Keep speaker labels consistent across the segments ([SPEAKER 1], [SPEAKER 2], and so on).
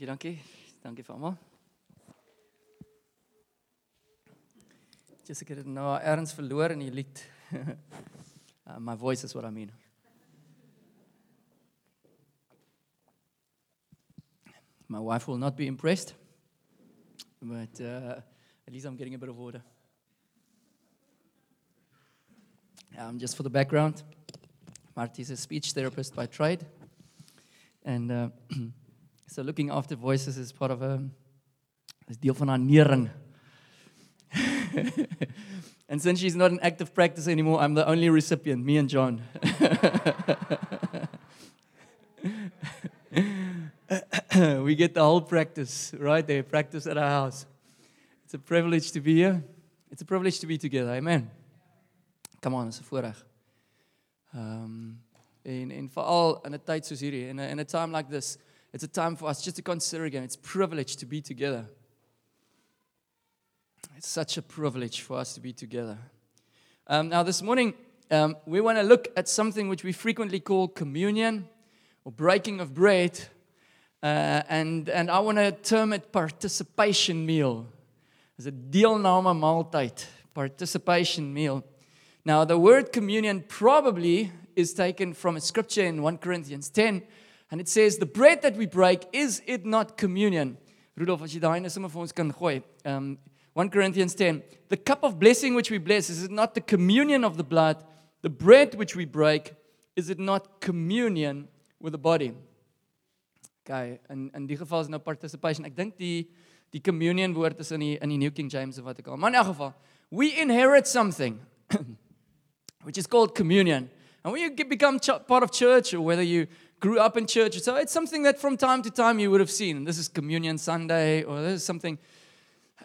[SPEAKER 1] Dankie vir almal. Just ek het dit nou erns verloor in die lied. uh, my voice is what I mean. My wife will not be impressed. But uh, at least I'm getting a bit of order. Um, just for the background, Marty is a speech therapist by trade. And uh, so looking after voices is part of a is deel van haar nering. and since she's not in active practice anymore, I'm the only recipient, me and John. we get the whole practice right there, practice at our house. It's a privilege to be here. It's a privilege to be together. Amen. Come on, it's a voorreg. Um en en veral in 'n tyd soos hierdie, in in a time like this, it's a time for us just to consider again. It's privilege to be together. It's such a privilege for us to be together. Um, now, this morning, um, we want to look at something which we frequently call communion or breaking of bread. Uh, and, and I want to term it participation meal. It's a deelname maaltyd, participation meal. Now, the word communion probably is taken from a scripture in 1 Corinthians 10, and it says, The bread that we break, is it not communion? Rudolf, as jy daai net sommer vir gooi. Um 1 Corinthians 10, the cup of blessing which we bless, is it not the communion of the blood? The bread which we break, is it not communion with the body? Okay, in in die geval is nou participation. Ek dink die die communion woord is in die in New King James of wat ek al. Maar in elk geval, we inherit something which is called communion. And when you get, become ch- part of church or whether you grew up in church, so it's something that from time to time you would have seen. This is communion Sunday or this is something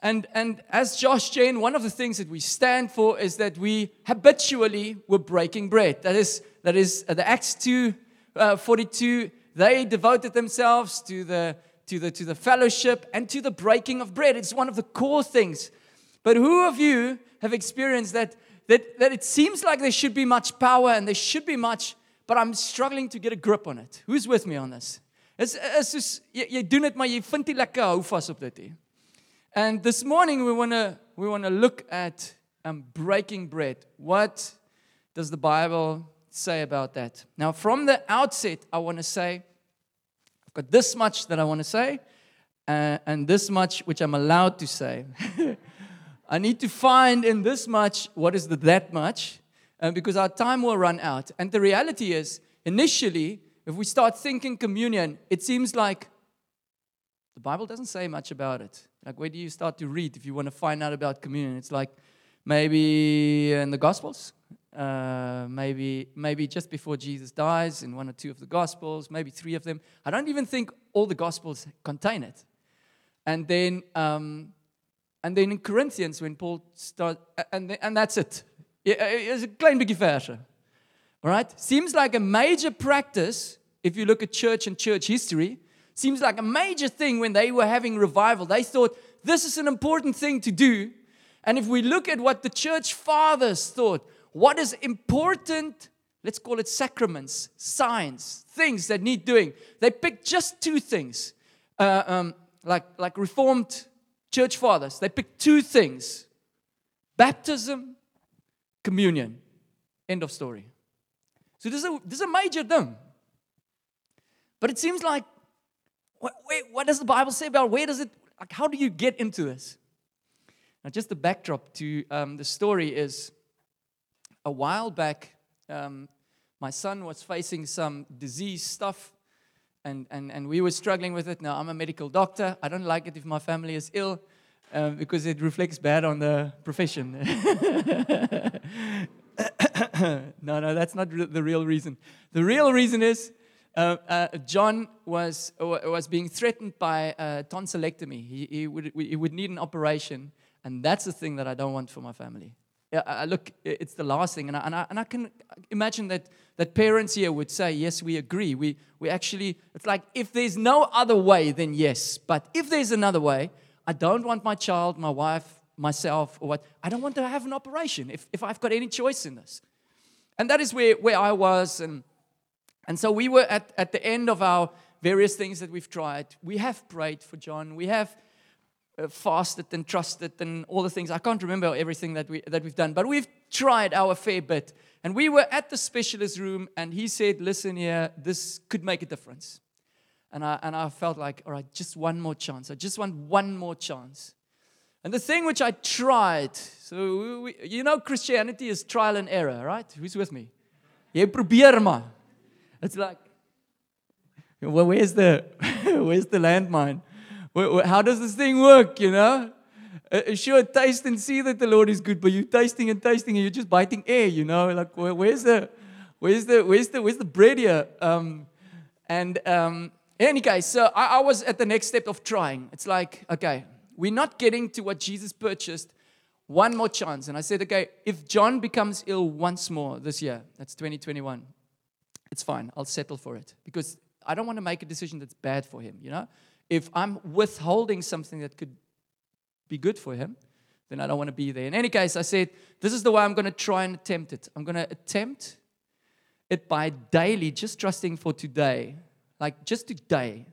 [SPEAKER 1] and, and as Josh Jane, one of the things that we stand for is that we habitually were breaking bread. That is, that is uh, the Acts 2 uh, 42. They devoted themselves to the, to, the, to the fellowship and to the breaking of bread. It's one of the core things. But who of you have experienced that, that, that it seems like there should be much power and there should be much, but I'm struggling to get a grip on it? Who's with me on this? Is, is soos, jy, jy doen dit maar jy vind nie lekker hou vas op dit nie. And this morning we want to we want to look at um, breaking bread. What does the Bible say about that? Now, from the outset, I want to say I've got this much that I want to say, uh, and this much which I'm allowed to say. I need to find in this much what is the that much, uh, because our time will run out. And the reality is, initially, if we start thinking communion, it seems like the Bible doesn't say much about it. Like, where do you start to read if you want to find out about communion? It's like maybe in the Gospels, uh, maybe maybe just before Jesus dies in one or two of the Gospels, maybe three of them. I don't even think all the Gospels contain it. And then, um, and then in Corinthians, when Paul starts, and and that's it. It's a klein bietjie verse. All right, seems like a major practice if you look at church and church history seems like a major thing when they were having revival. They thought this is an important thing to do. And if we look at what the church fathers thought, what is important, let's call it sacraments, signs, things that need doing, they picked just two things. Uh, um, like, like Reformed church fathers, they picked two things baptism, communion. End of story. So this is a, this is a major thing. But it seems like what, wait, what does the Bible say about where does it, like, how do you get into this? Now, just the backdrop to um, the story is a while back, um, my son was facing some disease stuff, and, and, and we were struggling with it. Now, I'm a medical doctor. I don't like it if my family is ill um, because it reflects bad on the profession. no, no, that's not the real reason. The real reason is uh, uh, John was, was being threatened by uh, tonsillectomy. He, he, would, he would need an operation, and that's the thing that I don't want for my family. I look, it's the last thing, and I, and I, and I can imagine that, that parents here would say, Yes, we agree. We, we actually, it's like if there's no other way, then yes. But if there's another way, I don't want my child, my wife, myself, or what, I don't want to have an operation if, if I've got any choice in this. And that is where, where I was, and and so we were at, at the end of our various things that we've tried. We have prayed for John. We have uh, fasted and trusted and all the things. I can't remember everything that, we, that we've done, but we've tried our fair bit. And we were at the specialist room, and he said, Listen here, this could make a difference. And I, and I felt like, All right, just one more chance. I just want one more chance. And the thing which I tried, so we, you know, Christianity is trial and error, right? Who's with me? It's like, well, where's the, where's the landmine? How does this thing work, you know? Uh, sure, taste and see that the Lord is good, but you're tasting and tasting and you're just biting air, you know? Like, where's the, where's the, where's the, where's the bread here? Um, and um, in any case, so I, I was at the next step of trying. It's like, okay, we're not getting to what Jesus purchased. One more chance. And I said, okay, if John becomes ill once more this year, that's 2021, it's fine. I'll settle for it because I don't want to make a decision that's bad for him, you know? If I'm withholding something that could be good for him, then I don't want to be there. In any case, I said, this is the way I'm going to try and attempt it. I'm going to attempt it by daily, just trusting for today. Like just today.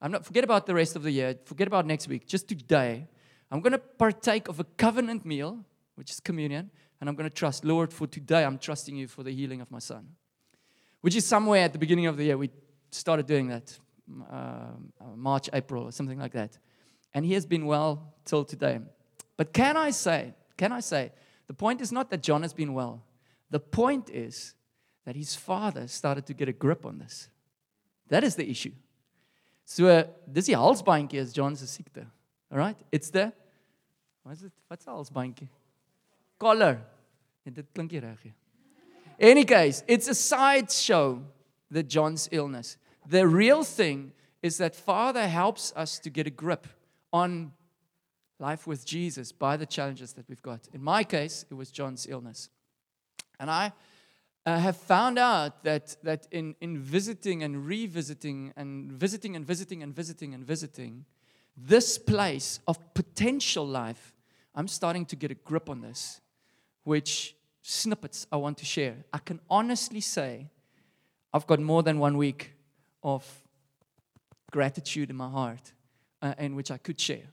[SPEAKER 1] I'm not forget about the rest of the year, forget about next week. Just today, I'm to partake of a covenant meal, which is communion, and I'm to trust, Lord, for today, I'm trusting you for the healing of my son. Which is somewhere at the beginning of the year, we started doing that. Um, uh, March, April, or something like that. And he has been well till today. But can I say, can I say, the point is not that John has been well. The point is that his father started to get a grip on this. That is the issue. So uh, dis die halsbandjie is John se siekte. All right? It's the Wat is dit? Wat's 'n halsbandjie? Collar. En dit klink reg. Any case, it's a side show that John's illness. The real thing is that Father helps us to get a grip on life with Jesus by the challenges that we've got. In my case, it was John's illness. And I uh, have found out that, that in, in visiting and revisiting and visiting and visiting and visiting and visiting, this place of potential life, I'm starting to get a grip on this, which snippets I want to share. I can honestly say I've got more than one week of gratitude in my heart uh, in which I could share.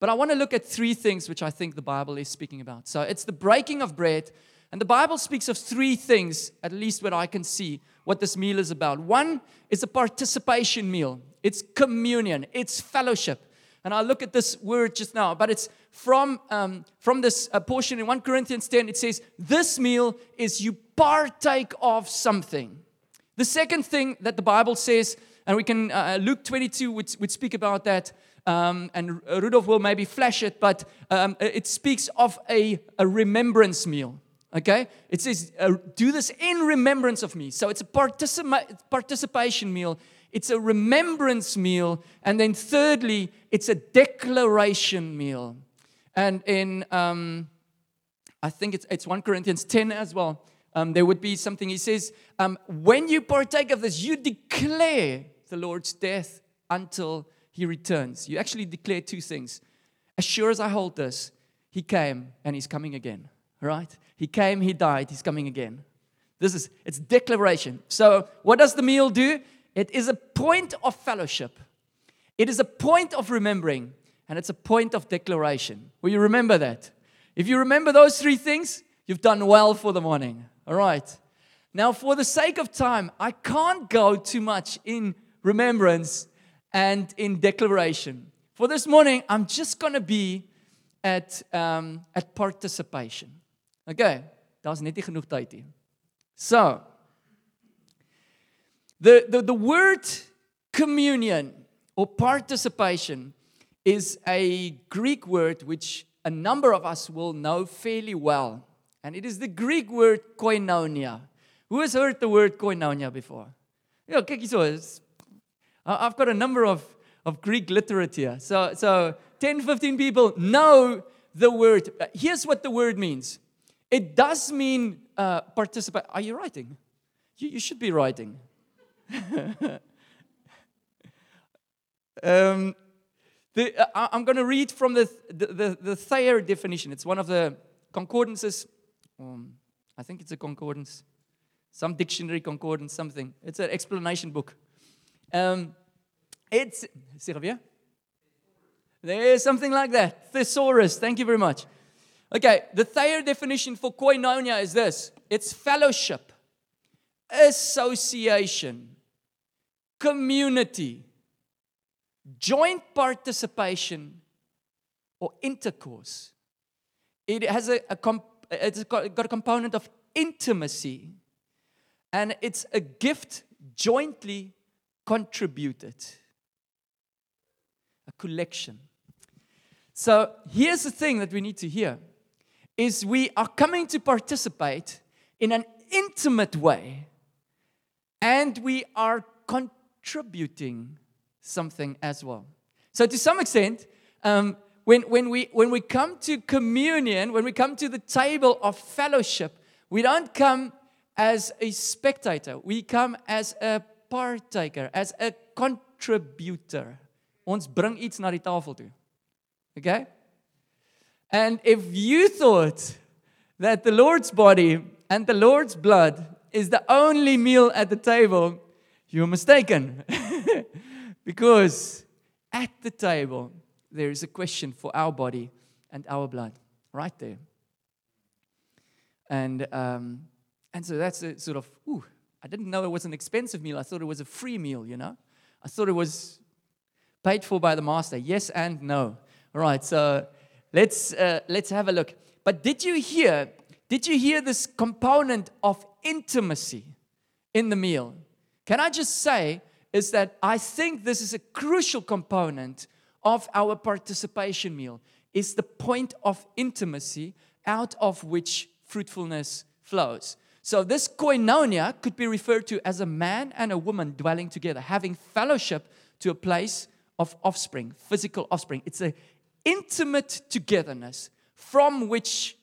[SPEAKER 1] But I want to look at three things which I think the Bible is speaking about. So it's the breaking of bread, and the Bible speaks of three things, at least what I can see, what this meal is about. One is a participation meal, it's communion, it's fellowship. And I look at this word just now, but it's from, um, from this uh, portion in 1 Corinthians 10. It says, This meal is you partake of something. The second thing that the Bible says, and we can, uh, uh Luke 22 would, would speak about that, um, and Rudolf will maybe flash it, but um, it speaks of a, a remembrance meal. Okay? It says, uh, do this in remembrance of me. So it's a participa- participation meal, it's a remembrance meal, and then thirdly, it's a declaration meal. And in, um, I think it's, it's 1 Corinthians 10 as well um, there would be something he says, um, when you partake of this, you declare the Lord's death until he returns. You actually declare two things. As sure as I hold this, he came and he's coming again. Right? He came, he died, he's coming again. This is it's declaration. So what does the meal do? It is a point of fellowship. It is a point of remembering, and it's a point of declaration. Will you remember that? If you remember those three things, you've done well for the morning. All right. Now, for the sake of time, I can't go too much in remembrance and in declaration. For this morning, I'm just going to be at, um, at participation. Okay, daar's net nie genoeg tyd hier. So, the, the, the word communion or participation is a Greek word which a number of us will know fairly well. And it is the Greek word koinonia. Who has heard the word koinonia before? Yeah, kyk so is. I've got a number of, of Greek literature. So, so 10, 15 people know the word. Here's what the word means. It does mean uh, participate. Are you writing? You, you should be writing. um, the, uh, I'm going to read from the, the, the, the Thayer definition. It's one of the concordances um, I think it's a concordance, some dictionary concordance, something. It's an explanation book. Um, It's, weer. There's something like that. Thesaurus. Thank you very much. Okay, the Thayer definition for koinonia is this it's fellowship, association, community, joint participation, or intercourse. It has a, a comp, it's got, got a component of intimacy, and it's a gift jointly contributed, a collection. So here's the thing that we need to hear is we are coming to participate in an intimate way and we are contributing something as well. So, to some extent, um, when, when, we, when we come to communion, when we come to the table of fellowship, we don't come as a spectator, we come as a partaker, as a contributor. Ons bring iets na die tafel toe. Okay? And if you thought that the Lord's body and the Lord's blood is the only meal at the table, you're mistaken. because at the table, there is a question for our body and our blood right there. And, um, and so that's a sort of, ooh, I didn't know it was an expensive meal. I thought it was a free meal, you know? I thought it was paid for by the master. Yes and no. All right, so Let's, uh, let's have a look. But did you hear? Did you hear this component of intimacy in the meal? Can I just say is that I think this is a crucial component of our participation meal. Is the point of intimacy out of which fruitfulness flows. So this koinonia could be referred to as a man and a woman dwelling together, having fellowship to a place of offspring, physical offspring. It's a intimate togetherness from which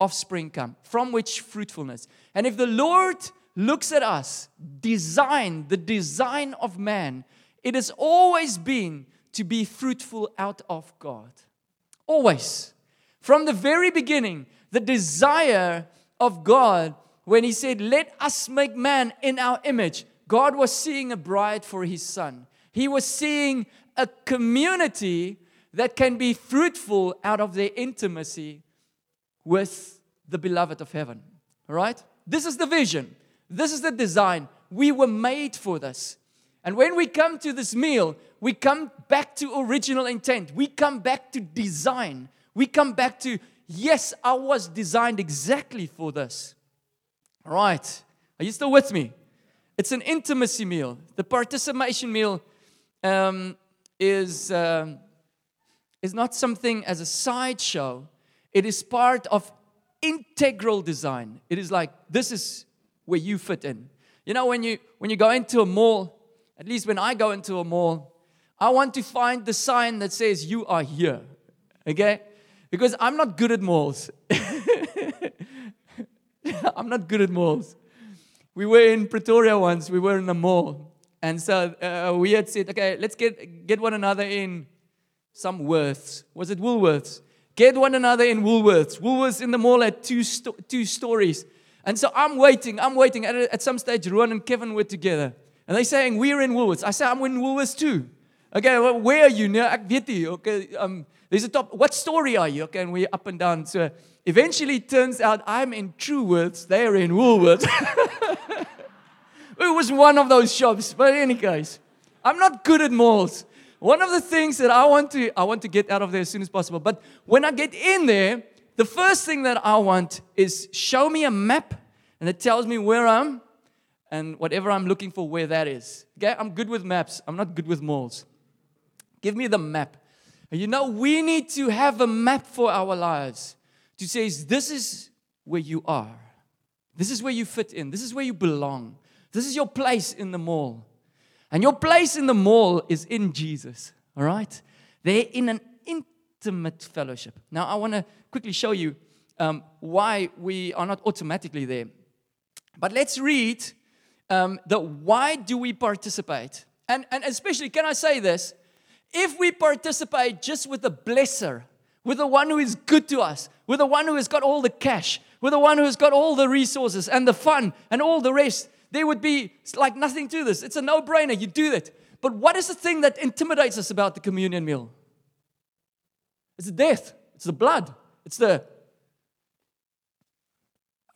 [SPEAKER 1] offspring come, from which fruitfulness. And if the Lord looks at us, design, the design of man, it has always been to be fruitful out of God. Always. From the very beginning, the desire of God, when He said, Let us make man in our image, God was seeing a bride for His Son. He was seeing a community that can be fruitful out of their intimacy with the beloved of heaven. All right? This is the vision. This is the design. We were made for this. And when we come to this meal, we come back to original intent. We come back to design. We come back to, yes, I was designed exactly for this. All right. Are you still with me? It's an intimacy meal. The participation meal um, is. Um, is not something as a sideshow, it is part of integral design. It is like this is where you fit in. You know, when you when you go into a mall, at least when I go into a mall, I want to find the sign that says you are here. Okay? Because I'm not good at malls. I'm not good at malls. We were in Pretoria once, we were in a mall. And so uh, we had said, okay, let's get, get one another in some Worths. Was it Woolworths? Get one another in Woolworths. Woolworths in the mall had two, sto- two stories. And so I'm waiting, I'm waiting. At, at some stage, Ruan and Kevin were together. And they're saying, We're in Woolworths. I say, I'm in Woolworths too. Okay, well, where are you? near No, Okay, um, there's a top. What story are you? Okay, and we're up and down. So eventually it turns out I'm in Truworths. They're in Woolworths. it was one of those shops. But any case, I'm not good at malls one of the things that I want to I want to get out of there as soon as possible. But when I get in there, the first thing that I want is show me a map and it tells me where I'm and whatever I'm looking for where that is. Okay? I'm good with maps. I'm not good with malls. Give me the map. You know we need to have a map for our lives to say this is where you are. This is where you fit in. This is where you belong. This is your place in the mall. And your place in the mall is in Jesus, all right? They're in an intimate fellowship. Now, I want to quickly show you um, why we are not automatically there. But let's read um, the why do we participate? And, and especially, can I say this? If we participate just with the blesser, with the one who is good to us, with the one who has got all the cash, with the one who has got all the resources and the fun and all the rest, there would be like nothing to this. It's a no brainer. You do that. But what is the thing that intimidates us about the communion meal? It's the death, it's the blood, it's the.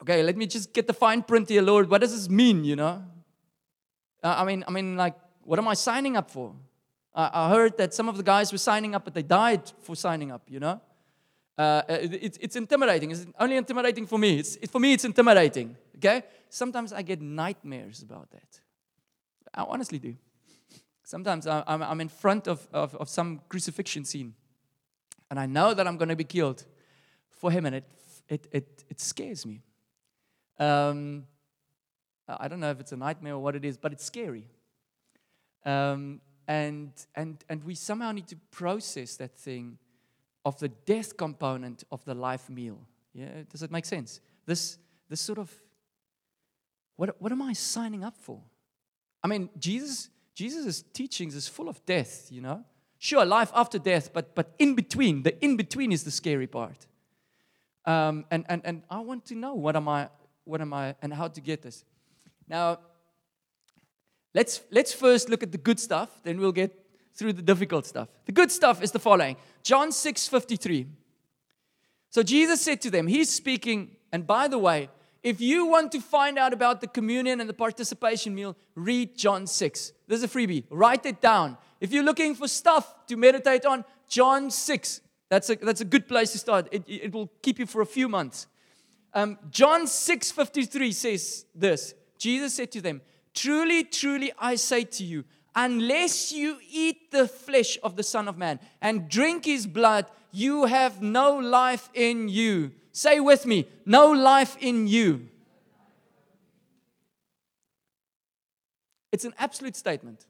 [SPEAKER 1] Okay, let me just get the fine print here, Lord. What does this mean, you know? Uh, I mean, I mean, like, what am I signing up for? I heard that some of the guys were signing up, but they died for signing up, you know? Uh, it, it's intimidating. It's only intimidating for me. It's, it, for me, it's intimidating, okay? Sometimes I get nightmares about that. I honestly do. Sometimes I, I'm, I'm in front of, of, of some crucifixion scene, and I know that I'm going to be killed for him, and it, it, it, it scares me. Um, I don't know if it's a nightmare or what it is, but it's scary. Um, and, and, and we somehow need to process that thing of the death component of the life meal. Yeah, does it make sense? This, this sort of, what, what am I signing up for? I mean, Jesus, Jesus' teachings is full of death, you know? Sure, life after death, but, but in between, the in between is the scary part. Um, and, and, and I want to know what am I, what am I, and how to get this. Now, Let's, let's first look at the good stuff, then we'll get through the difficult stuff. The good stuff is the following John 6 53. So Jesus said to them, He's speaking, and by the way, if you want to find out about the communion and the participation meal, read John 6. This is a freebie. Write it down. If you're looking for stuff to meditate on, John 6. That's a, that's a good place to start. It, it will keep you for a few months. Um, John 6 53 says this Jesus said to them, Truly, truly, I say to you, unless you eat the flesh of the Son of Man and drink his blood, you have no life in you. Say with me, no life in you. It's an absolute statement.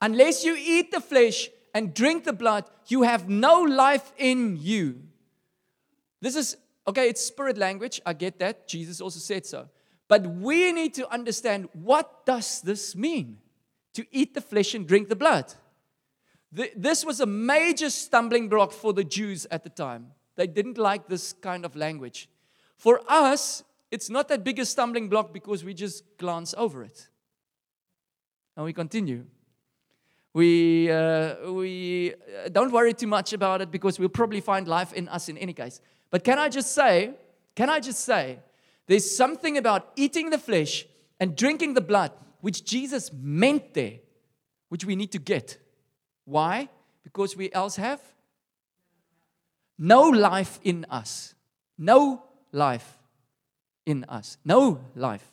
[SPEAKER 1] Unless you eat the flesh and drink the blood, you have no life in you. This is, okay, it's spirit language. I get that. Jesus also said so. But we need to understand what does this mean? To eat the flesh and drink the blood. This was a major stumbling block for the Jews at the time. They didn't like this kind of language. For us, it's not that big a stumbling block because we just glance over it. And we continue. We, uh, we uh, don't worry too much about it because we'll probably find life in us in any case. But can I just say, can I just say there's something about eating the flesh and drinking the blood, which Jesus meant there, which we need to get. Why? Because we else have no life in us. No life in us. No life.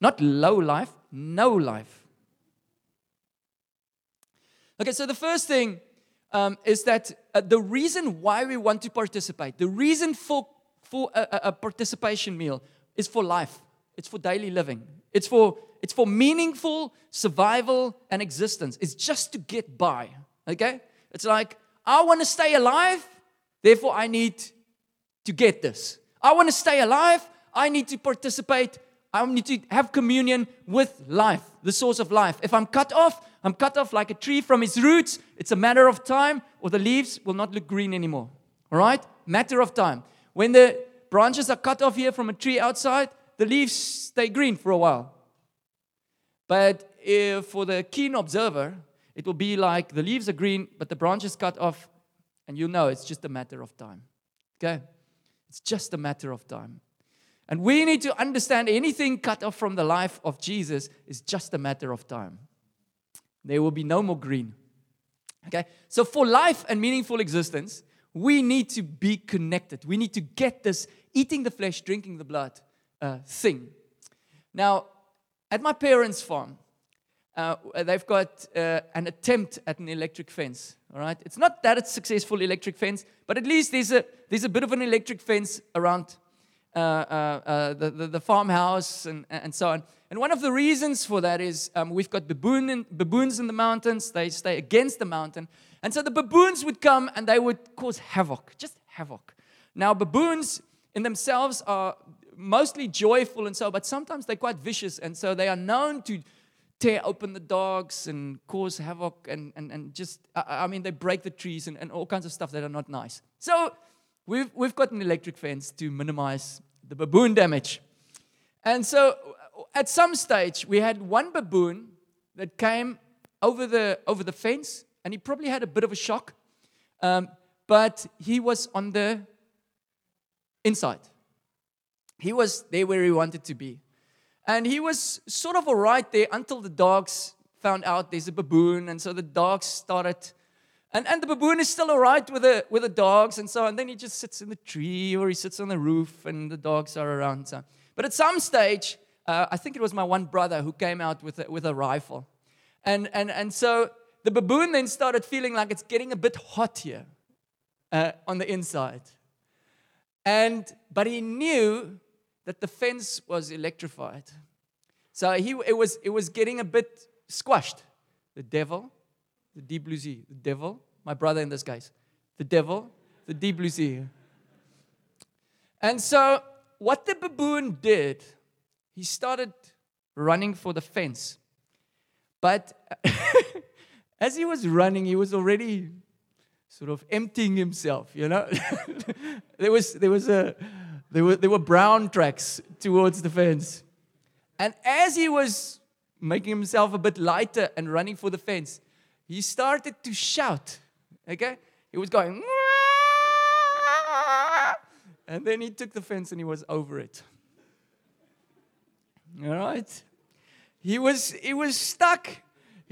[SPEAKER 1] Not low life, no life. Okay, so the first thing um, is that uh, the reason why we want to participate, the reason for for a, a participation meal is for life. It's for daily living. It's for it's for meaningful survival and existence. It's just to get by. Okay? It's like I want to stay alive, therefore I need to get this. I want to stay alive, I need to participate. I need to have communion with life, the source of life. If I'm cut off, I'm cut off like a tree from its roots. It's a matter of time, or the leaves will not look green anymore. All right? Matter of time. When the branches are cut off here from a tree outside, the leaves stay green for a while. But if, for the keen observer, it will be like the leaves are green, but the branches cut off, and you know it's just a matter of time. Okay? It's just a matter of time. And we need to understand anything cut off from the life of Jesus is just a matter of time. There will be no more green. Okay? So, for life and meaningful existence, we need to be connected. We need to get this eating the flesh, drinking the blood uh, thing. Now, at my parents' farm, uh, they've got uh, an attempt at an electric fence. All right, it's not that it's successful electric fence, but at least there's a there's a bit of an electric fence around uh, uh, uh, the, the, the farmhouse and and so on. And one of the reasons for that is um, we've got baboon in, baboons in the mountains. They stay against the mountain, and so the baboons would come and they would cause havoc, just havoc. Now, baboons in themselves are mostly joyful and so, but sometimes they're quite vicious, and so they are known to tear open the dogs and cause havoc and, and, and just, I, I mean, they break the trees and, and all kinds of stuff that are not nice. So we've, we've got an electric fence to minimize the baboon damage. And so at some stage, we had one baboon that came over the, over the fence, and he probably had a bit of a shock, um, but he was on the inside. He was there where he wanted to be. And he was sort of all right there until the dogs found out there's a baboon. And so the dogs started. And, and the baboon is still all right with the, with the dogs and so on. And then he just sits in the tree or he sits on the roof and the dogs are around. So. But at some stage, uh, I think it was my one brother who came out with a, with a rifle. And, and, and so the baboon then started feeling like it's getting a bit hot here uh, on the inside. And, but he knew that the fence was electrified. So he, it, was, it was getting a bit squashed. The devil, the deep blue sea, the devil, my brother in this case, the devil, the deep blue sea. And so what the baboon did, he started running for the fence. But as he was running, he was already sort of emptying himself, you know? there, was, there, was a, there, were, there were brown tracks towards the fence. And as he was making himself a bit lighter and running for the fence, he started to shout. Okay? He was going, and then he took the fence and he was over it. All right? He was, he was stuck.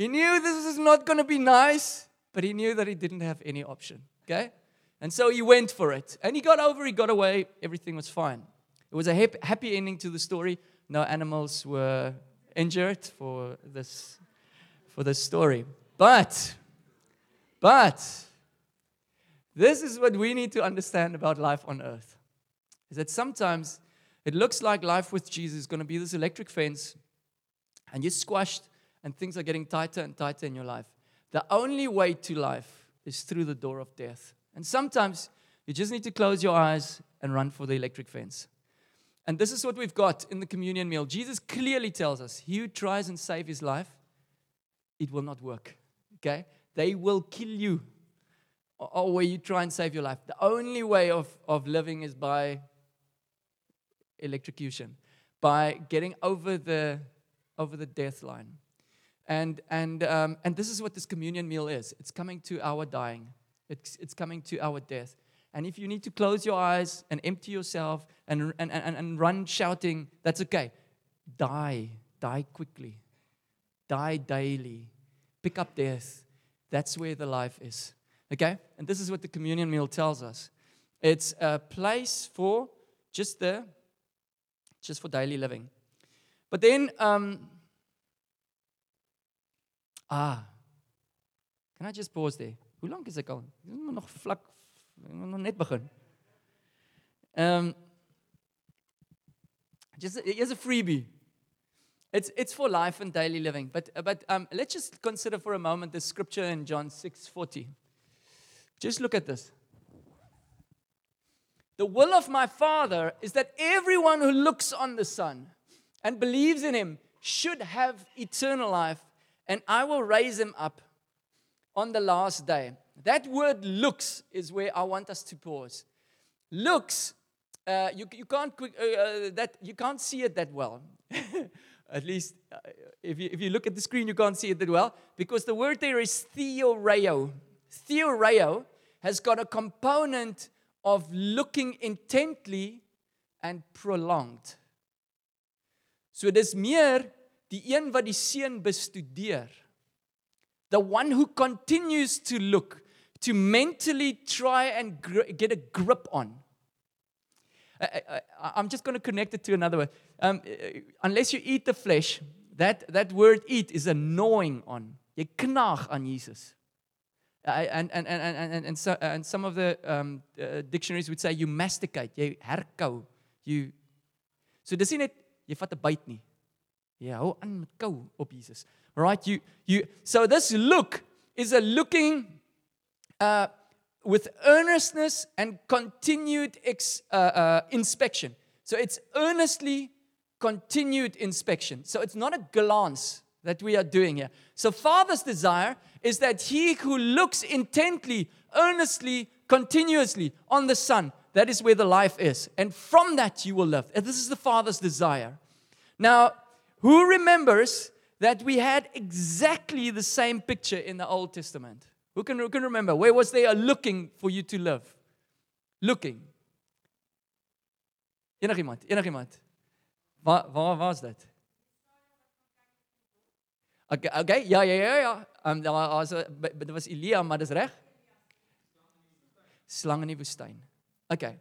[SPEAKER 1] He knew this was not going to be nice, but he knew that he didn't have any option. Okay? And so he went for it. And he got over, he got away, everything was fine. It was a happy ending to the story. No animals were injured for this, for this story. But, but, this is what we need to understand about life on earth. Is that sometimes it looks like life with Jesus is going to be this electric fence, and you're squashed, and things are getting tighter and tighter in your life. The only way to life is through the door of death. And sometimes you just need to close your eyes and run for the electric fence. And this is what we've got in the communion meal. Jesus clearly tells us he who tries and save his life, it will not work. Okay? They will kill you. Or where you try and save your life. The only way of, of living is by electrocution, by getting over the, over the death line. And, and, um, and this is what this communion meal is it's coming to our dying, it's, it's coming to our death. And if you need to close your eyes and empty yourself and, and, and, and run shouting, that's okay. Die. Die quickly. Die daily. Pick up death. That's where the life is. Okay? And this is what the communion meal tells us. It's a place for just the just for daily living. But then um, ah can I just pause there? Hoe lank is ek al? Nog vlak nog net begin. Um just here's a freebie. It's it's for life and daily living. But but um let's just consider for a moment the scripture in John 6:40. Just look at this. The will of my Father is that everyone who looks on the Son and believes in him should have eternal life, and I will raise him up on the last day. That word looks is where I want us to pause. Looks, uh, you, you, can't, uh, uh, that, you can't see it that well. At least uh, if, you, if you look at the screen, you can't see it that well because the word there is theoreo. Theoreo has got a component of looking intently and prolonged. So dis meer die een wat die seun bestudeer. The one who continues to look to mentally try and get a grip on. I, am just going to connect it to another word. Um, unless you eat the flesh, that, that word eat is a gnawing on. Jy knaag aan Jesus. And, and, and, and, and, so, and some of the um, uh, dictionaries would say you masticate, jy herkou. You So dis nie net jy vat 'n byt nie. Jy hou aan met kou op Jesus. Right? You you so this look is a looking uh, with earnestness and continued ex, uh, uh, inspection. So it's earnestly continued inspection. So it's not a glance that we are doing here. So, Father's desire is that he who looks intently, earnestly, continuously on the Son, that is where the life is. And from that you will live. And this is the Father's desire. Now, who remembers that we had exactly the same picture in the Old Testament? Who can, who can remember? Where was there a looking for you to live? Looking. Enigiemand, enigiemand. Waar waar was dit? Okay, okay, ja ja ja ja. Um daar was dit was Elia, maar dis reg. Slang in die. Okay.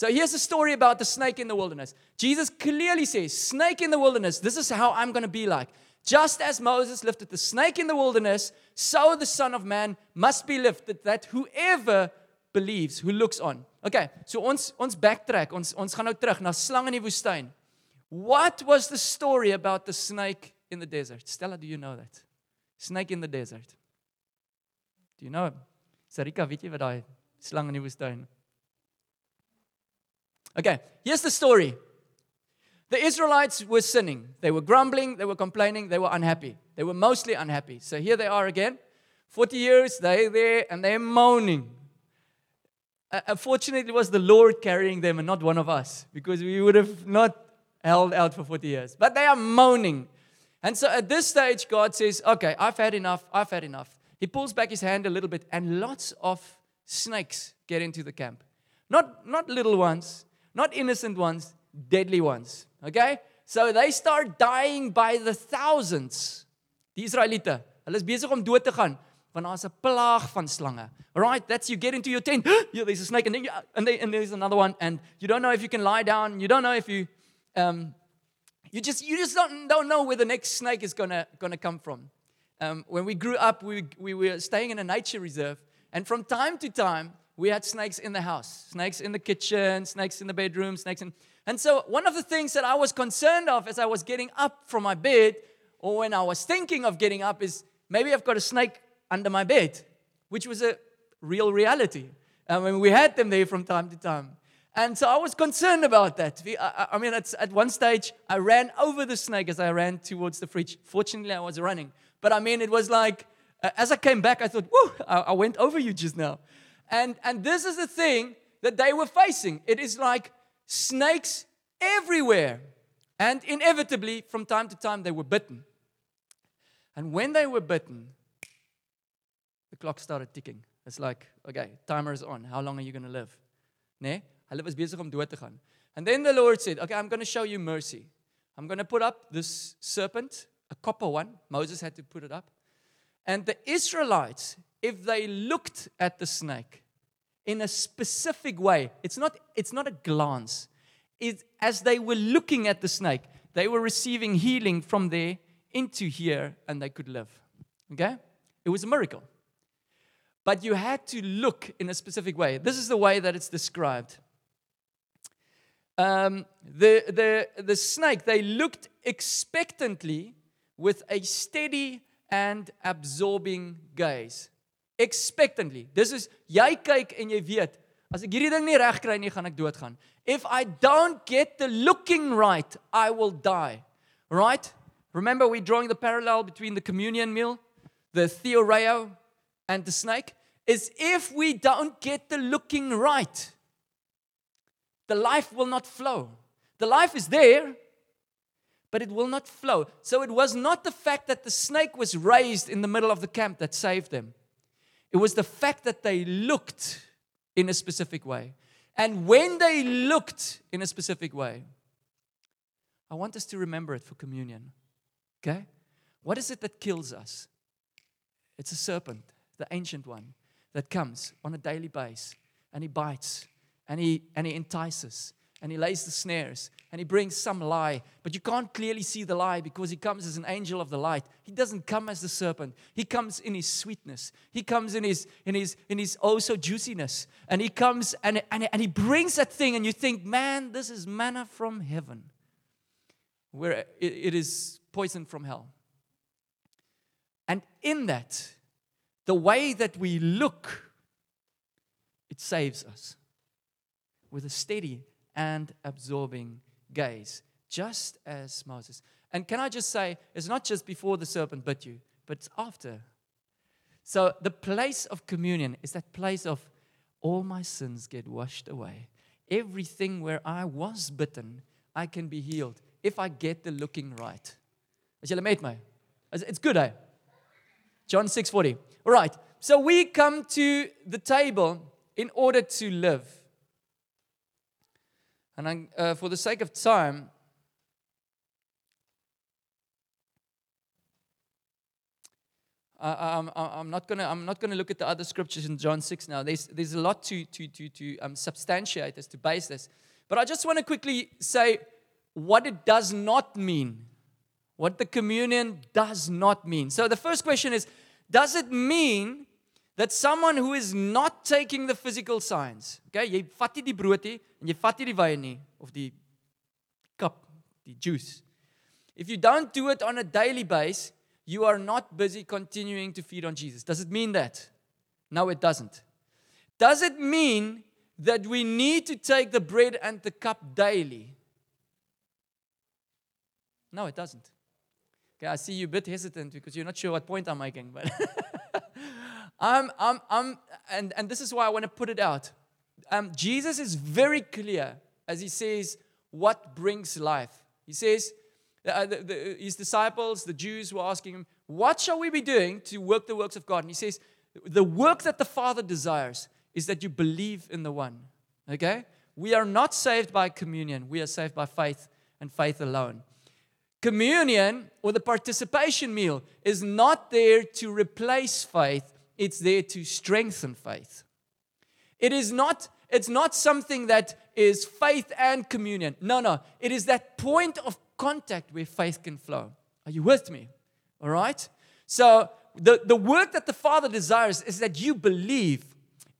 [SPEAKER 1] So here's a story about the snake in the wilderness. Jesus clearly says, Snake in the wilderness, this is how I'm going to be like. Just as Moses lifted the snake in the wilderness, so the Son of Man must be lifted, that whoever believes, who looks on. Okay, so ons ons backtrack, ons ons gaan nou terug na slang in die woestyn. What was the story about the snake in the desert? Stella, do you know that? Snake in the desert. Do you know? Sarika, weet jy wat daai slang in die woestyn? Okay, here's the story. The Israelites were sinning. They were grumbling, they were complaining, they were unhappy. They were mostly unhappy. So here they are again. 40 years, they're there and they're moaning. Uh, unfortunately, it was the Lord carrying them and not one of us because we would have not held out for 40 years. But they are moaning. And so at this stage, God says, Okay, I've had enough. I've had enough. He pulls back his hand a little bit, and lots of snakes get into the camp. Not, not little ones, not innocent ones, deadly ones. Okay? So they start dying by the thousands. Die Israeliete, hulle is besig om dood te gaan want daar's 'n plaag van slange. Right? That's you get into your tent. yeah, there's a snake and then you, and, they, and there's another one and you don't know if you can lie down. You don't know if you um, you just you just don't, don't know where the next snake is gonna gonna come from. Um, when we grew up, we, we were staying in a nature reserve, and from time to time, we had snakes in the house, snakes in the kitchen, snakes in the bedroom, snakes in. And so, one of the things that I was concerned of as I was getting up from my bed, or when I was thinking of getting up, is maybe I've got a snake under my bed, which was a real reality. I mean, we had them there from time to time. And so I was concerned about that. I mean, at one stage, I ran over the snake as I ran towards the fridge. Fortunately, I was running. But I mean, it was like, uh, as I came back, I thought, whoa, I went over you just now. And, and this is the thing that they were facing. It is like snakes everywhere. And inevitably, from time to time, they were bitten. And when they were bitten, the clock started ticking. It's like, okay, timer is on. How long are you going to live? Nee? Hulle was besig om dood te gaan. And then the Lord said, okay, I'm going to show you mercy. I'm going to put up this serpent, a copper one. Moses had to put it up. And the Israelites, if they looked at the snake in a specific way, it's not, it's not a glance. It, as they were looking at the snake, they were receiving healing from there into here and they could live. Okay? It was a miracle. But you had to look in a specific way. This is the way that it's described. Um, the, the, the snake, they looked expectantly with a steady and absorbing gaze. Expectantly. Dis is jy kyk en jy weet, as ek hierdie ding nie reg kry nie, gaan ek doodgaan. If I don't get the looking right, I will die. Right? Remember we drawing the parallel between the communion meal, the theoreo and the snake is if we don't get the looking right, the life will not flow. The life is there, but it will not flow. So it was not the fact that the snake was raised in the middle of the camp that saved them. It was the fact that they looked in a specific way. And when they looked in a specific way, I want us to remember it for communion. Okay? What is it that kills us? It's a serpent, the ancient one, that comes on a daily basis and he bites and he, and he entices and he lays the snares and he brings some lie, but you can't clearly see the lie because he comes as an angel of the light. He doesn't come as the serpent. He comes in his sweetness. He comes in his in his in his oh so juiciness. And he comes and, and, and he brings that thing, and you think, man, this is manna from heaven. Where it, it is poison from hell. And in that, the way that we look, it saves us with a steady and absorbing gaze, just as Moses. And can I just say, it's not just before the serpent bit you, but it's after. So the place of communion is that place of all my sins get washed away. Everything where I was bitten, I can be healed if I get the looking right. As my. It's good, eh? John 6:40. All right. So we come to the table in order to live. And I, uh, for the sake of time, I'm, I'm, not gonna, I'm not gonna look at the other scriptures in John 6 now. There's, there's a lot to, to, to, to um, substantiate this, to base this. But I just want to quickly say what it does not mean. What the communion does not mean. So the first question is Does it mean that someone who is not taking the physical signs, okay, jy vat nie die brood nie en jy vat die wyn nie of die cup, die juice. If you don't do it on a daily basis, you are not busy continuing to feed on Jesus. Does it mean that? No, it doesn't. Does it mean that we need to take the bread and the cup daily? No, it doesn't. Okay, I see you a bit hesitant because you're not sure what point I'm making, but I'm, I'm, I'm, and, and this is why I want to put it out. Um, Jesus is very clear as he says what brings life. He says, uh, the, the, his disciples, the Jews, were asking him, What shall we be doing to work the works of God? And he says, The work that the Father desires is that you believe in the one. Okay? We are not saved by communion, we are saved by faith and faith alone. Communion or the participation meal is not there to replace faith, it's there to strengthen faith. It is not it's not something that is faith and communion. No, no. It is that point of contact where faith can flow. Are you with me? All right? So, the, the work that the Father desires is that you believe.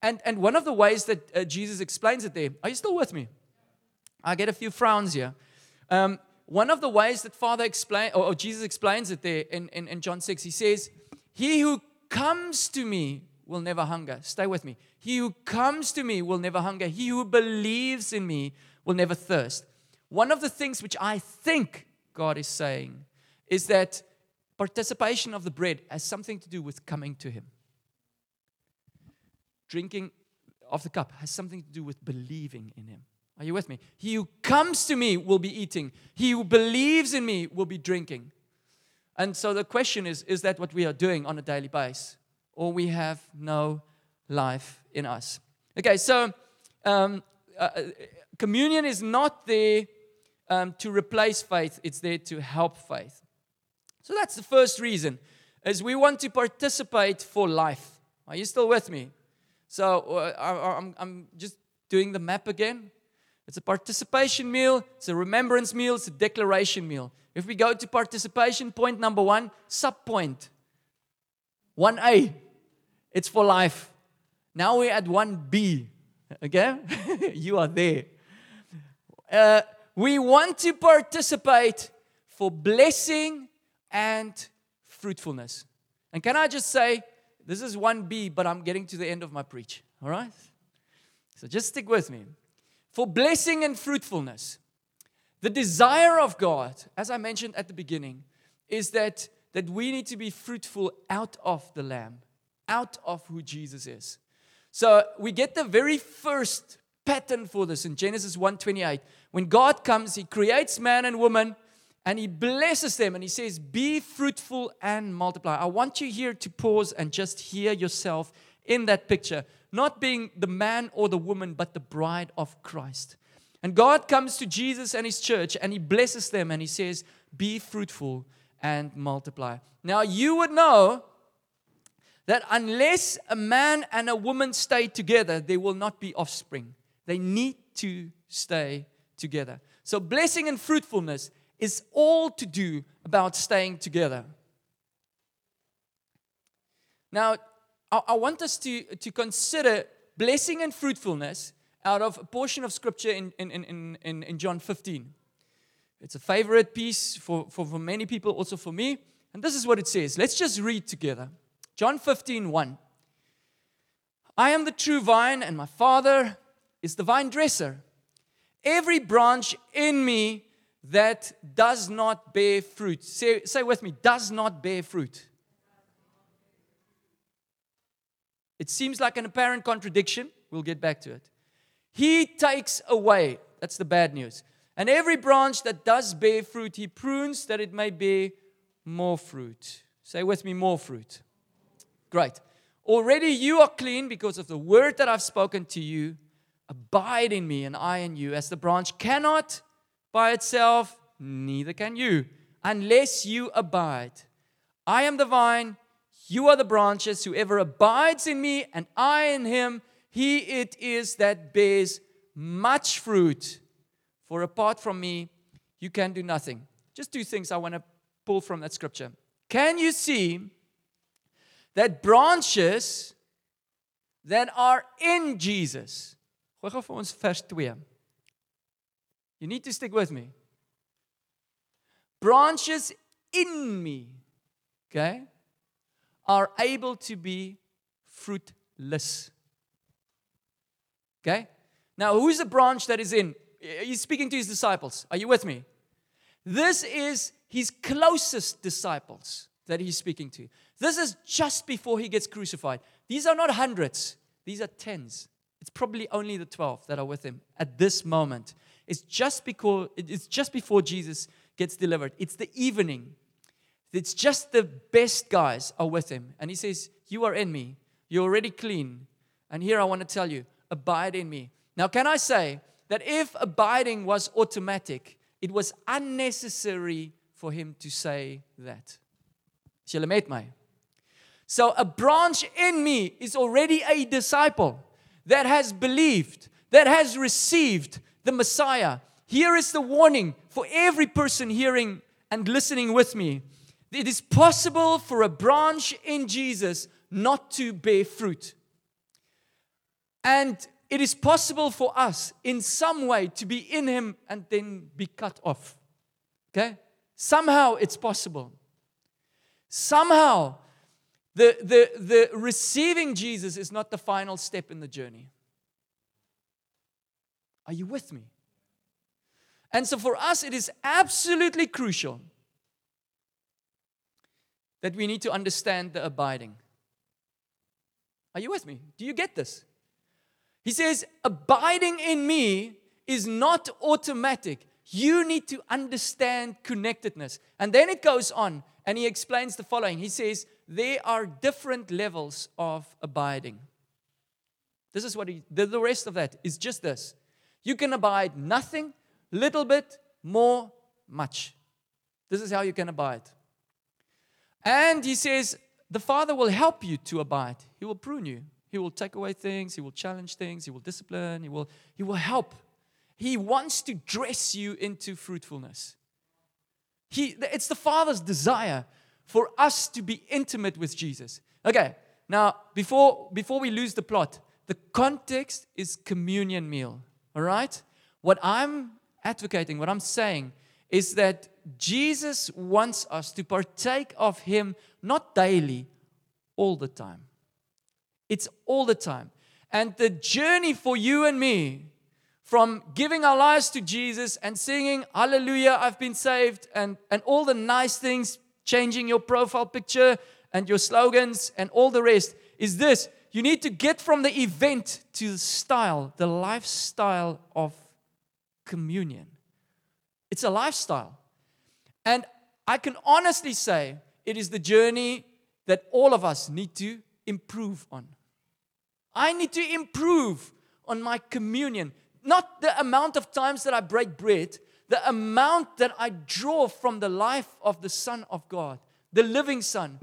[SPEAKER 1] And, and one of the ways that uh, Jesus explains it there, are you still with me? I get a few frowns here. Um, one of the ways that Father explain, or, Jesus explains it there in, in, in John 6, he says, He who comes to me will never hunger. Stay with me. He who comes to me will never hunger. He who believes in me will never thirst. One of the things which I think God is saying is that participation of the bread has something to do with coming to Him. Drinking of the cup has something to do with believing in Him. Are you with me? He who comes to me will be eating, he who believes in me will be drinking. And so the question is is that what we are doing on a daily basis? Or we have no life in us? Okay, so um, uh, communion is not there um, to replace faith, it's there to help faith. So that's the first reason, is we want to participate for life. Are you still with me? So uh, I'm, I'm just doing the map again. It's a participation meal, it's a remembrance meal, it's a declaration meal. If we go to participation, point number one, sub 1A, it's for life. Now we're at 1B. Okay? you are there. Uh, we want to participate for blessing and fruitfulness. And can I just say, this is 1B, but I'm getting to the end of my preach. All right? So just stick with me. For blessing and fruitfulness. The desire of God, as I mentioned at the beginning, is that, that we need to be fruitful out of the Lamb, out of who Jesus is. So we get the very first pattern for this in Genesis 1:28. When God comes, he creates man and woman and he blesses them and he says, "Be fruitful and multiply." I want you here to pause and just hear yourself in that picture, not being the man or the woman, but the bride of Christ. And God comes to Jesus and his church and he blesses them and he says, "Be fruitful and multiply." Now you would know that unless a man and a woman stay together, there will not be offspring. They need to stay together. So, blessing and fruitfulness is all to do about staying together. Now, I, want us to, to consider blessing and fruitfulness out of a portion of scripture in, in, in, in, in John 15. It's a favorite piece for, for, for many people, also for me. And this is what it says. Let's just read together. John 15, 1. I am the true vine, and my Father is the vine dresser. Every branch in me that does not bear fruit, say, say with me, does not bear fruit. It seems like an apparent contradiction. We'll get back to it. He takes away, that's the bad news. And every branch that does bear fruit, he prunes that it may bear more fruit. Say with me, more fruit. Great. Already you are clean because of the word that I've spoken to you. Abide in me, and I in you. As the branch cannot by itself, neither can you, unless you abide. I am the vine, you are the branches. Whoever abides in me, and I in him, he it is that bears much fruit. For apart from me, you can do nothing. Just two things I want to pull from that scripture. Can you see that branches that are in Jesus? Gooi gou vir ons vers 2. You need to stick with me. Branches in me, okay, are able to be fruitless. Okay? Now, who's the branch that is in? He's speaking to his disciples. Are you with me? This is his closest disciples that he's speaking to. This is just before he gets crucified. These are not hundreds, these are tens. It's probably only the 12 that are with him at this moment. It's just because it's just before Jesus gets delivered. It's the evening. It's just the best guys are with him. And he says, You are in me. You're already clean. And here I want to tell you, abide in me. Now, can I say that if abiding was automatic, it was unnecessary for him to say that? My? So a branch in me is already a disciple that has believed, that has received the Messiah. Here is the warning for every person hearing and listening with me. It is possible for a branch in Jesus not to bear fruit. And it is possible for us in some way to be in Him and then be cut off. Okay? Somehow it's possible. Somehow the, the, the receiving Jesus is not the final step in the journey. Are you with me? And so for us, it is absolutely crucial that we need to understand the abiding. Are you with me? Do you get this? He says, abiding in me is not automatic. You need to understand connectedness. And then it goes on and he explains the following. He says, there are different levels of abiding. This is what he, the, the rest of that is just this. You can abide nothing, little bit, more, much. This is how you can abide. And he says, the Father will help you to abide. He will prune you. He will take away things. He will challenge things. He will discipline. He will, he will help. He wants to dress you into fruitfulness. He, it's the Father's desire for us to be intimate with Jesus. Okay, now before, before we lose the plot, the context is communion meal. All right? What I'm advocating, what I'm saying, is that Jesus wants us to partake of Him not daily, all the time. It's all the time. And the journey for you and me from giving our lives to Jesus and singing, Hallelujah, I've been saved, and, and all the nice things, changing your profile picture and your slogans and all the rest, is this you need to get from the event to the style, the lifestyle of communion. It's a lifestyle. And I can honestly say it is the journey that all of us need to improve on. I need to improve on my communion. Not the amount of times that I break bread, the amount that I draw from the life of the Son of God, the living Son.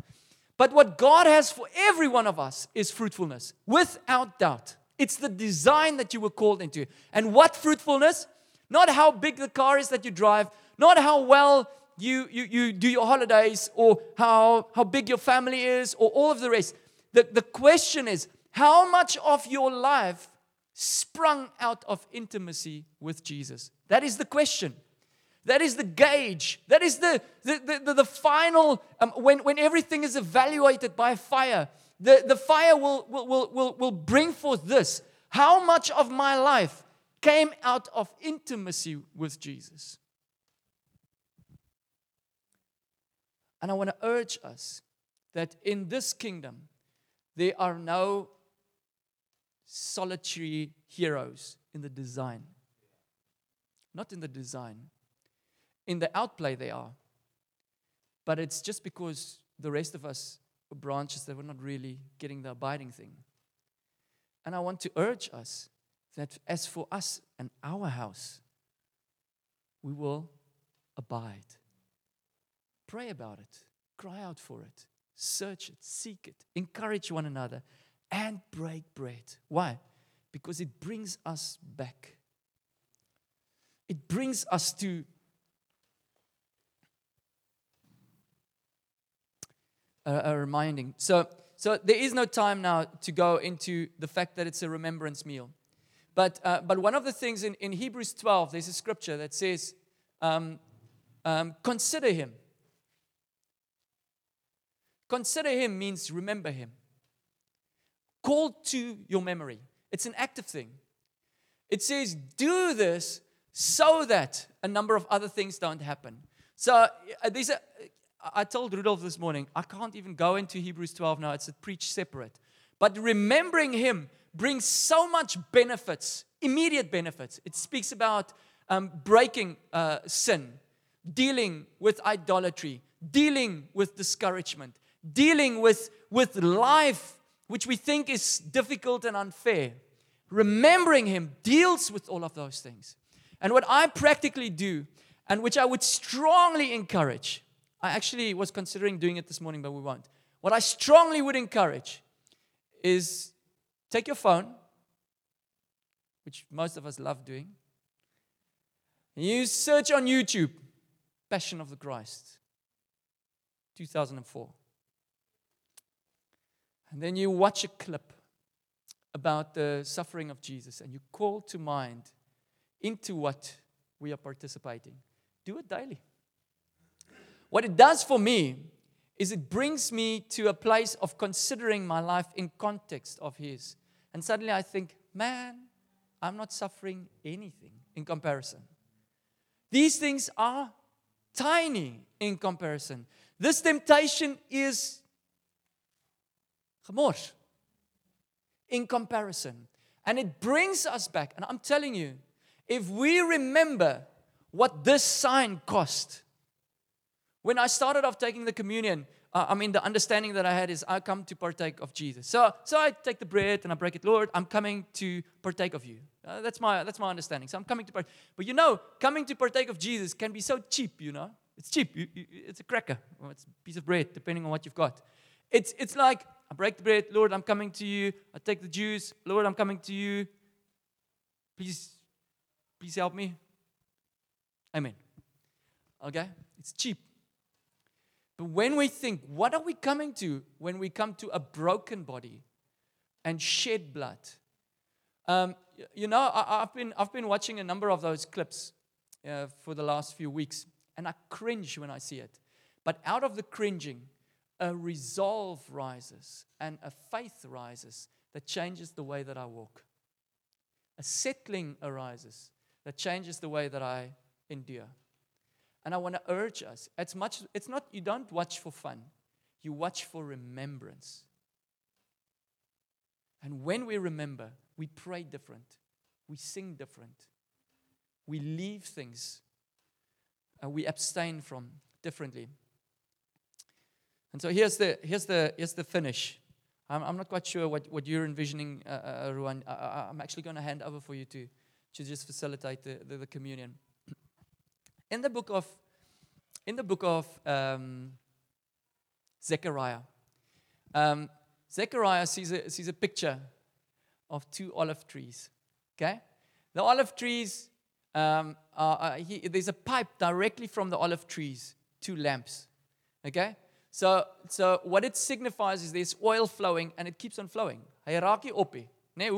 [SPEAKER 1] But what God has for every one of us is fruitfulness, without doubt. It's the design that you were called into. And what fruitfulness? Not how big the car is that you drive, not how well you, you, you do your holidays, or how, how big your family is, or all of the rest. The, the question is how much of your life sprung out of intimacy with Jesus? That is the question. That is the gauge. That is the, the, the, the final, um, when, when everything is evaluated by fire, the, the fire will, will, will, will, will bring forth this. How much of my life came out of intimacy with Jesus? And I want to urge us that in this kingdom, there are no solitary heroes in the design. Not in the design. In the outplay, they are. but it's just because the rest of us branches that were not really getting the abiding thing. And I want to urge us that as for us and our house, we will abide. Pray about it, cry out for it, search it, seek it, encourage one another, and break bread. Why? Because it brings us back. It brings us to a, a reminding. So, so there is no time now to go into the fact that it's a remembrance meal. But, uh, but one of the things in, in Hebrews 12, there's a scripture that says, um, um, consider him. Consider him means remember him. Call to your memory. It's an active thing. It says, do this so that a number of other things don't happen. So uh, there's a, I told Rudolph this morning, I can't even go into Hebrews 12 now. It's a preach separate. But remembering him brings so much benefits, immediate benefits. It speaks about um, breaking uh, sin, dealing with idolatry, dealing with discouragement, dealing with, with life, which we think is difficult and unfair. Remembering him deals with all of those things. And what I practically do, and which I would strongly encourage, I actually was considering doing it this morning, but we won't. What I strongly would encourage is take your phone, which most of us love doing, and you search on YouTube Passion of the Christ, 2004. And then you watch a clip about the suffering of Jesus and you call to mind into what we are participating. Do it daily. What it does for me is it brings me to a place of considering my life in context of His. And suddenly I think, man, I'm not suffering anything in comparison. These things are tiny in comparison. This temptation is gemors in comparison. And it brings us back. And I'm telling you, if we remember what this sign cost, when I started off taking the communion, uh, I mean, the understanding that I had is I come to partake of Jesus. So, so I take the bread and I break it. Lord, I'm coming to partake of you. Uh, that's, my, that's my understanding. So I'm coming to partake. But you know, coming to partake of Jesus can be so cheap, you know. It's cheap. You, you, it's a cracker it's a piece of bread, depending on what you've got. It's, it's like, I break the bread. Lord, I'm coming to you. I take the juice. Lord, I'm coming to you. Please, please help me. Amen. Okay? It's cheap. But when we think, what are we coming to when we come to a broken body and shed blood? Um, you know, I, have been, I've been watching a number of those clips uh, for the last few weeks, and I cringe when I see it. But out of the cringing, a resolve rises and a faith rises that changes the way that I walk. A settling arises that changes the way that I endure. And I want to urge us it's much it's not you don't watch for fun. You watch for remembrance. And when we remember, we pray different. We sing different. We leave things and we abstain from differently. And so here's the, here's the, here's the finish. I'm, I'm not quite sure what, what you're envisioning, uh, uh, Ruan. I, am actually going to hand over for you to, to just facilitate the, the, the communion. In the book of, in the book of um, Zechariah, um, Zechariah sees a, sees a picture of two olive trees. Okay? The olive trees, um, are, uh, he, there's a pipe directly from the olive trees to lamps. Okay? So, so what it signifies is there's oil flowing and it keeps on flowing. Hy raak nie?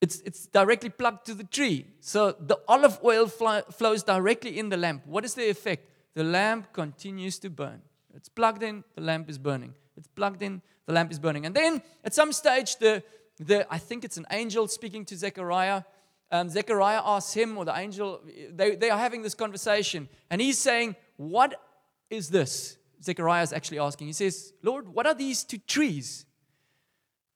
[SPEAKER 1] It's, it's directly plugged to the tree. So the olive oil fl- flows directly in the lamp. What is the effect? The lamp continues to burn. It's plugged in, the lamp is burning. It's plugged in, the lamp is burning. And then at some stage, the, the I think it's an angel speaking to Zechariah. Um, Zechariah asks him, or the angel, they, they are having this conversation. And he's saying, What is this? Zechariah is actually asking. He says, Lord, what are these two trees?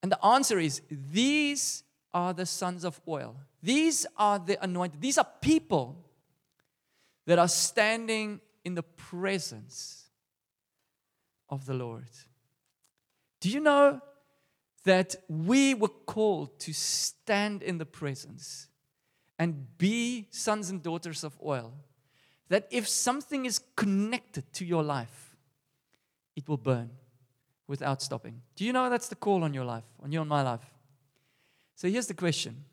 [SPEAKER 1] And the answer is, These are the sons of oil. These are the anointed. These are people that are standing in the presence of the Lord. Do you know that we were called to stand in the presence and be sons and daughters of oil? That if something is connected to your life, it will burn without stopping. Do you know that's the call on your life, on your and my life? So here's the question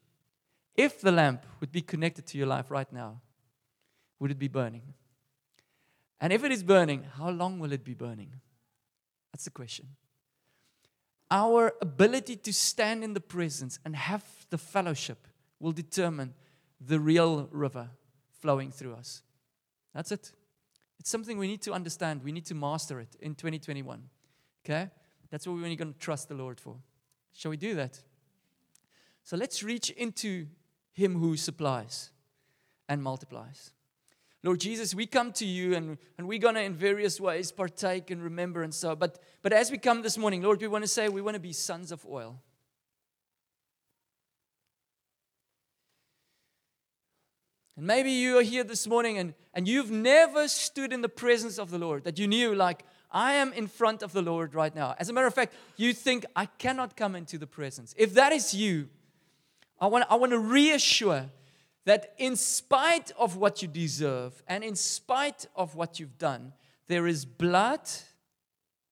[SPEAKER 1] If the lamp would be connected to your life right now, would it be burning? And if it is burning, how long will it be burning? That's the question. Our ability to stand in the presence and have the fellowship will determine the real river flowing through us. That's it. It's something we need to understand. We need to master it in 2021. Okay? That's what we're only going to trust the Lord for. Shall we do that? So let's reach into Him who supplies and multiplies. Lord Jesus, we come to you and, and we're going to, in various ways, partake and remember and so. But, but as we come this morning, Lord, we want to say we want to be sons of oil. And maybe you are here this morning and, and you've never stood in the presence of the Lord, that you knew, like, I am in front of the Lord right now. As a matter of fact, you think, I cannot come into the presence. If that is you, I want, I want to reassure that in spite of what you deserve and in spite of what you've done, there is blood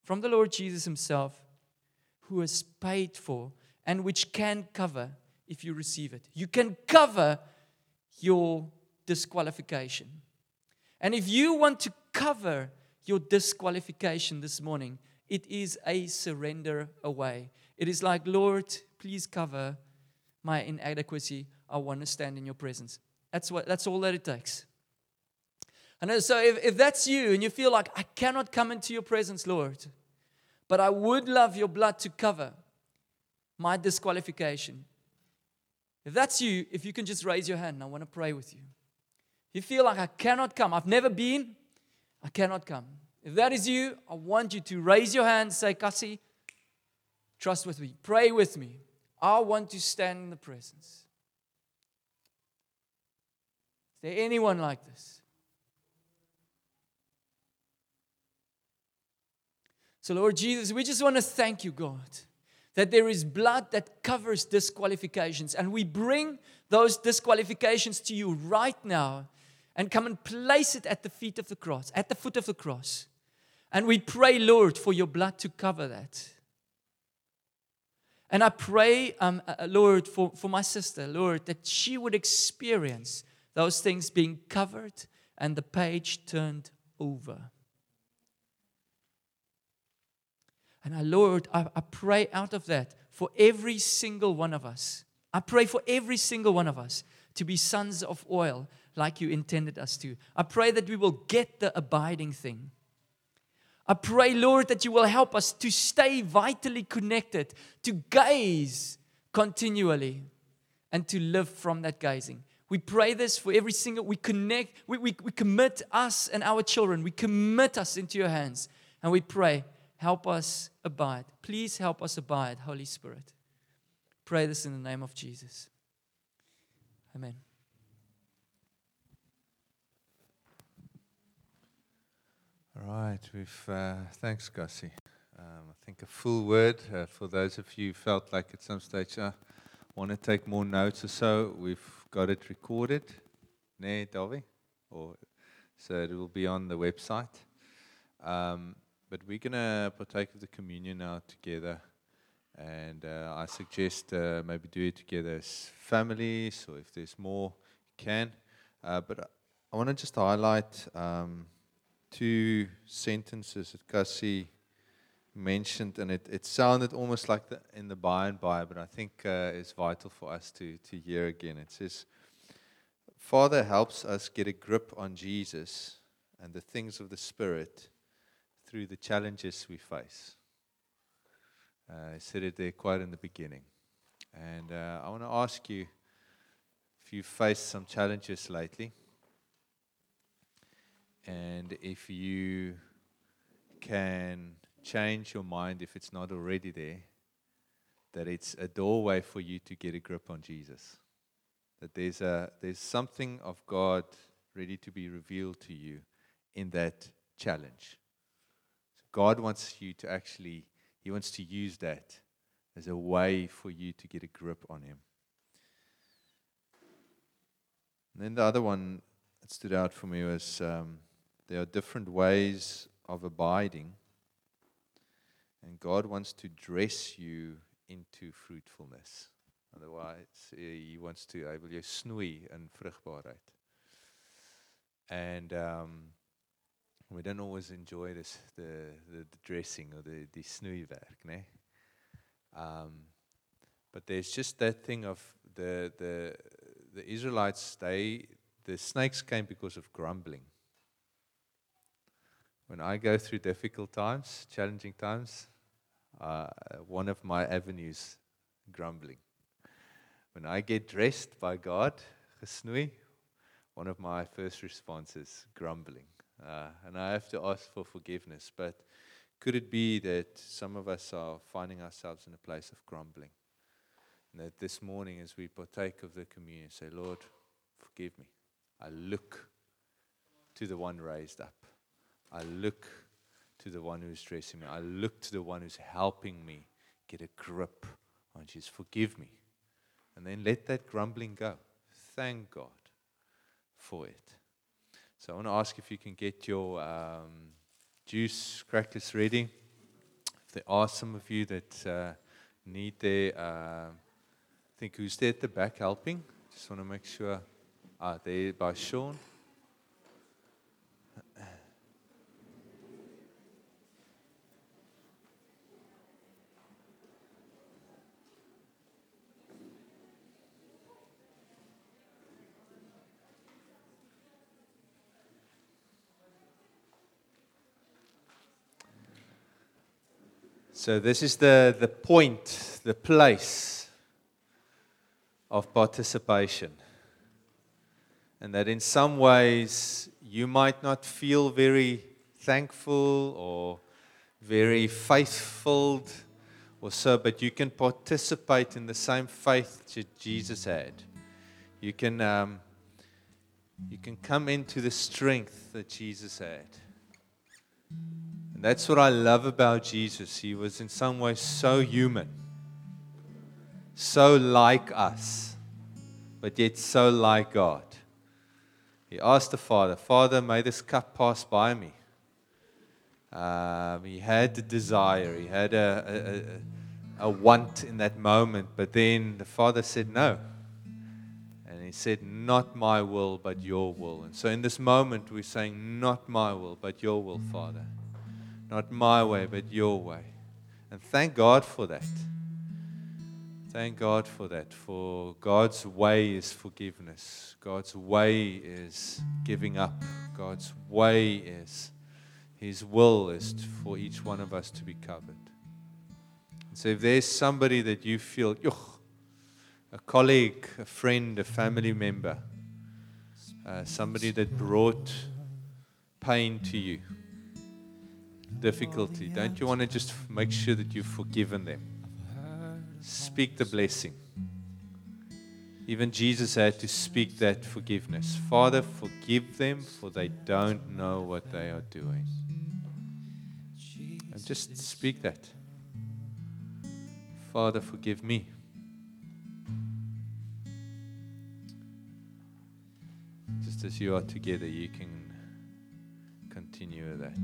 [SPEAKER 1] from the Lord Jesus Himself who has paid for and which can cover if you receive it. You can cover your disqualification. And if you want to cover your disqualification this morning, it is a surrender away. It is like, Lord, please cover my inadequacy. I want to stand in your presence. That's, what, that's all that it takes. And so, if, if that's you and you feel like, I cannot come into your presence, Lord, but I would love your blood to cover my disqualification. If that's you, if you can just raise your hand, I want to pray with you. You feel like I cannot come, I've never been, I cannot come. If that is you, I want you to raise your hand, say, Kassie, trust with me, pray with me. I want to stand in the presence Is there anyone like this? So, Lord Jesus, we just want to thank you, God, that there is blood that covers disqualifications. And we bring those disqualifications to you right now and come and place it at the feet of the cross, at the foot of the cross. And we pray, Lord, for your blood to cover that. And I pray, um, uh, Lord, for, for my sister, Lord, that she would experience those things being covered and the page turned over. And I, Lord, I, I pray out of that for every single one of us. I pray for every single one of us to be sons of oil like you intended us to. I pray that we will get the abiding thing. I pray, Lord, that you will help us to stay vitally connected, to gaze continually, and to live from that gazing. We pray this for every single, we connect, we, we, we commit us and our children, we commit us into your hands. And we pray, help us abide. Please help us abide, Holy Spirit. Pray this in the name of Jesus. Amen.
[SPEAKER 2] All right, we've uh, thanks, Gussie. Um, I think a full word uh, for those of you who felt like at some stage uh, want to take more notes or so. We've got it recorded, ne, Davi? Or so it will be on the website. Um, but we're gonna partake of the communion now together, and uh, I suggest uh, maybe do it together as families, or if there's more, you can. Uh, but I want to just highlight um, two sentences that Kassie mentioned, and it, it sounded almost like the, in the by and by, but I think uh, it's vital for us to, to hear again. It says, Father helps us get a grip on Jesus and the things of the Spirit through the challenges we face. Uh, I said it there quite in the beginning. And uh, I want to ask you if you've faced some challenges lately, and if you can change your mind if it's not already there, that it's a doorway for you to get a grip on Jesus. That there's, a, there's something of God ready to be revealed to you in that challenge. God wants you to actually, He wants to use that as a way for you to get a grip on Him. And then the other one that stood out for me was um, there are different ways of abiding, and God wants to dress you into fruitfulness. Otherwise, He wants to, hy wil jou snoei in vrugbaarheid. And um, we don't always enjoy this, the, the, the dressing or the, the snoeiwerk, né? Um, but there's just that thing of the, the, the Israelites, they, the snakes came because of grumbling. When I go through difficult times, challenging times, uh, one of my avenues, grumbling. When I get dressed by God, one of my first responses, grumbling. Uh, and I have to ask for forgiveness. But could it be that some of us are finding ourselves in a place of grumbling? And that this morning, as we partake of the communion, say, Lord, forgive me. I look to the one raised up. I look to the one who's dressing me. I look to the one who's helping me get a grip on Jesus. Forgive me. And then let that grumbling go. Thank God for it. So I want to ask if you can get your um, juice crackers ready. If there are some of you that uh, need their, uh, I think who's there at the back helping? Just want to make sure. Ah, there by Sean. So, this is the, the point, the place of participation. And that in some ways you might not feel very thankful or very faithful or so, but you can participate in the same faith that Jesus had. You can, um, you can come into the strength that Jesus had. That's what I love about Jesus. He was in some ways so human, so like us, but yet so like God. He asked the Father, Father, may this cup pass by me. Um, he had the desire, he had a, a, a want in that moment, but then the Father said, No. And he said, Not my will, but your will. And so in this moment, we're saying, Not my will, but your will, Father. Not my way, but your way. And thank God for that. Thank God for that. For God's way is forgiveness. God's way is giving up. God's way is, His will is for each one of us to be covered. And so if there's somebody that you feel, a colleague, a friend, a family member, uh, somebody that brought pain to you, difficulty, don't you want to just make sure that you've forgiven them? Speak the blessing. Even Jesus had to speak that forgiveness. Father, forgive them, for they don't know what they are doing. And just speak that. Father, forgive me. Just as you are together, you can continue that.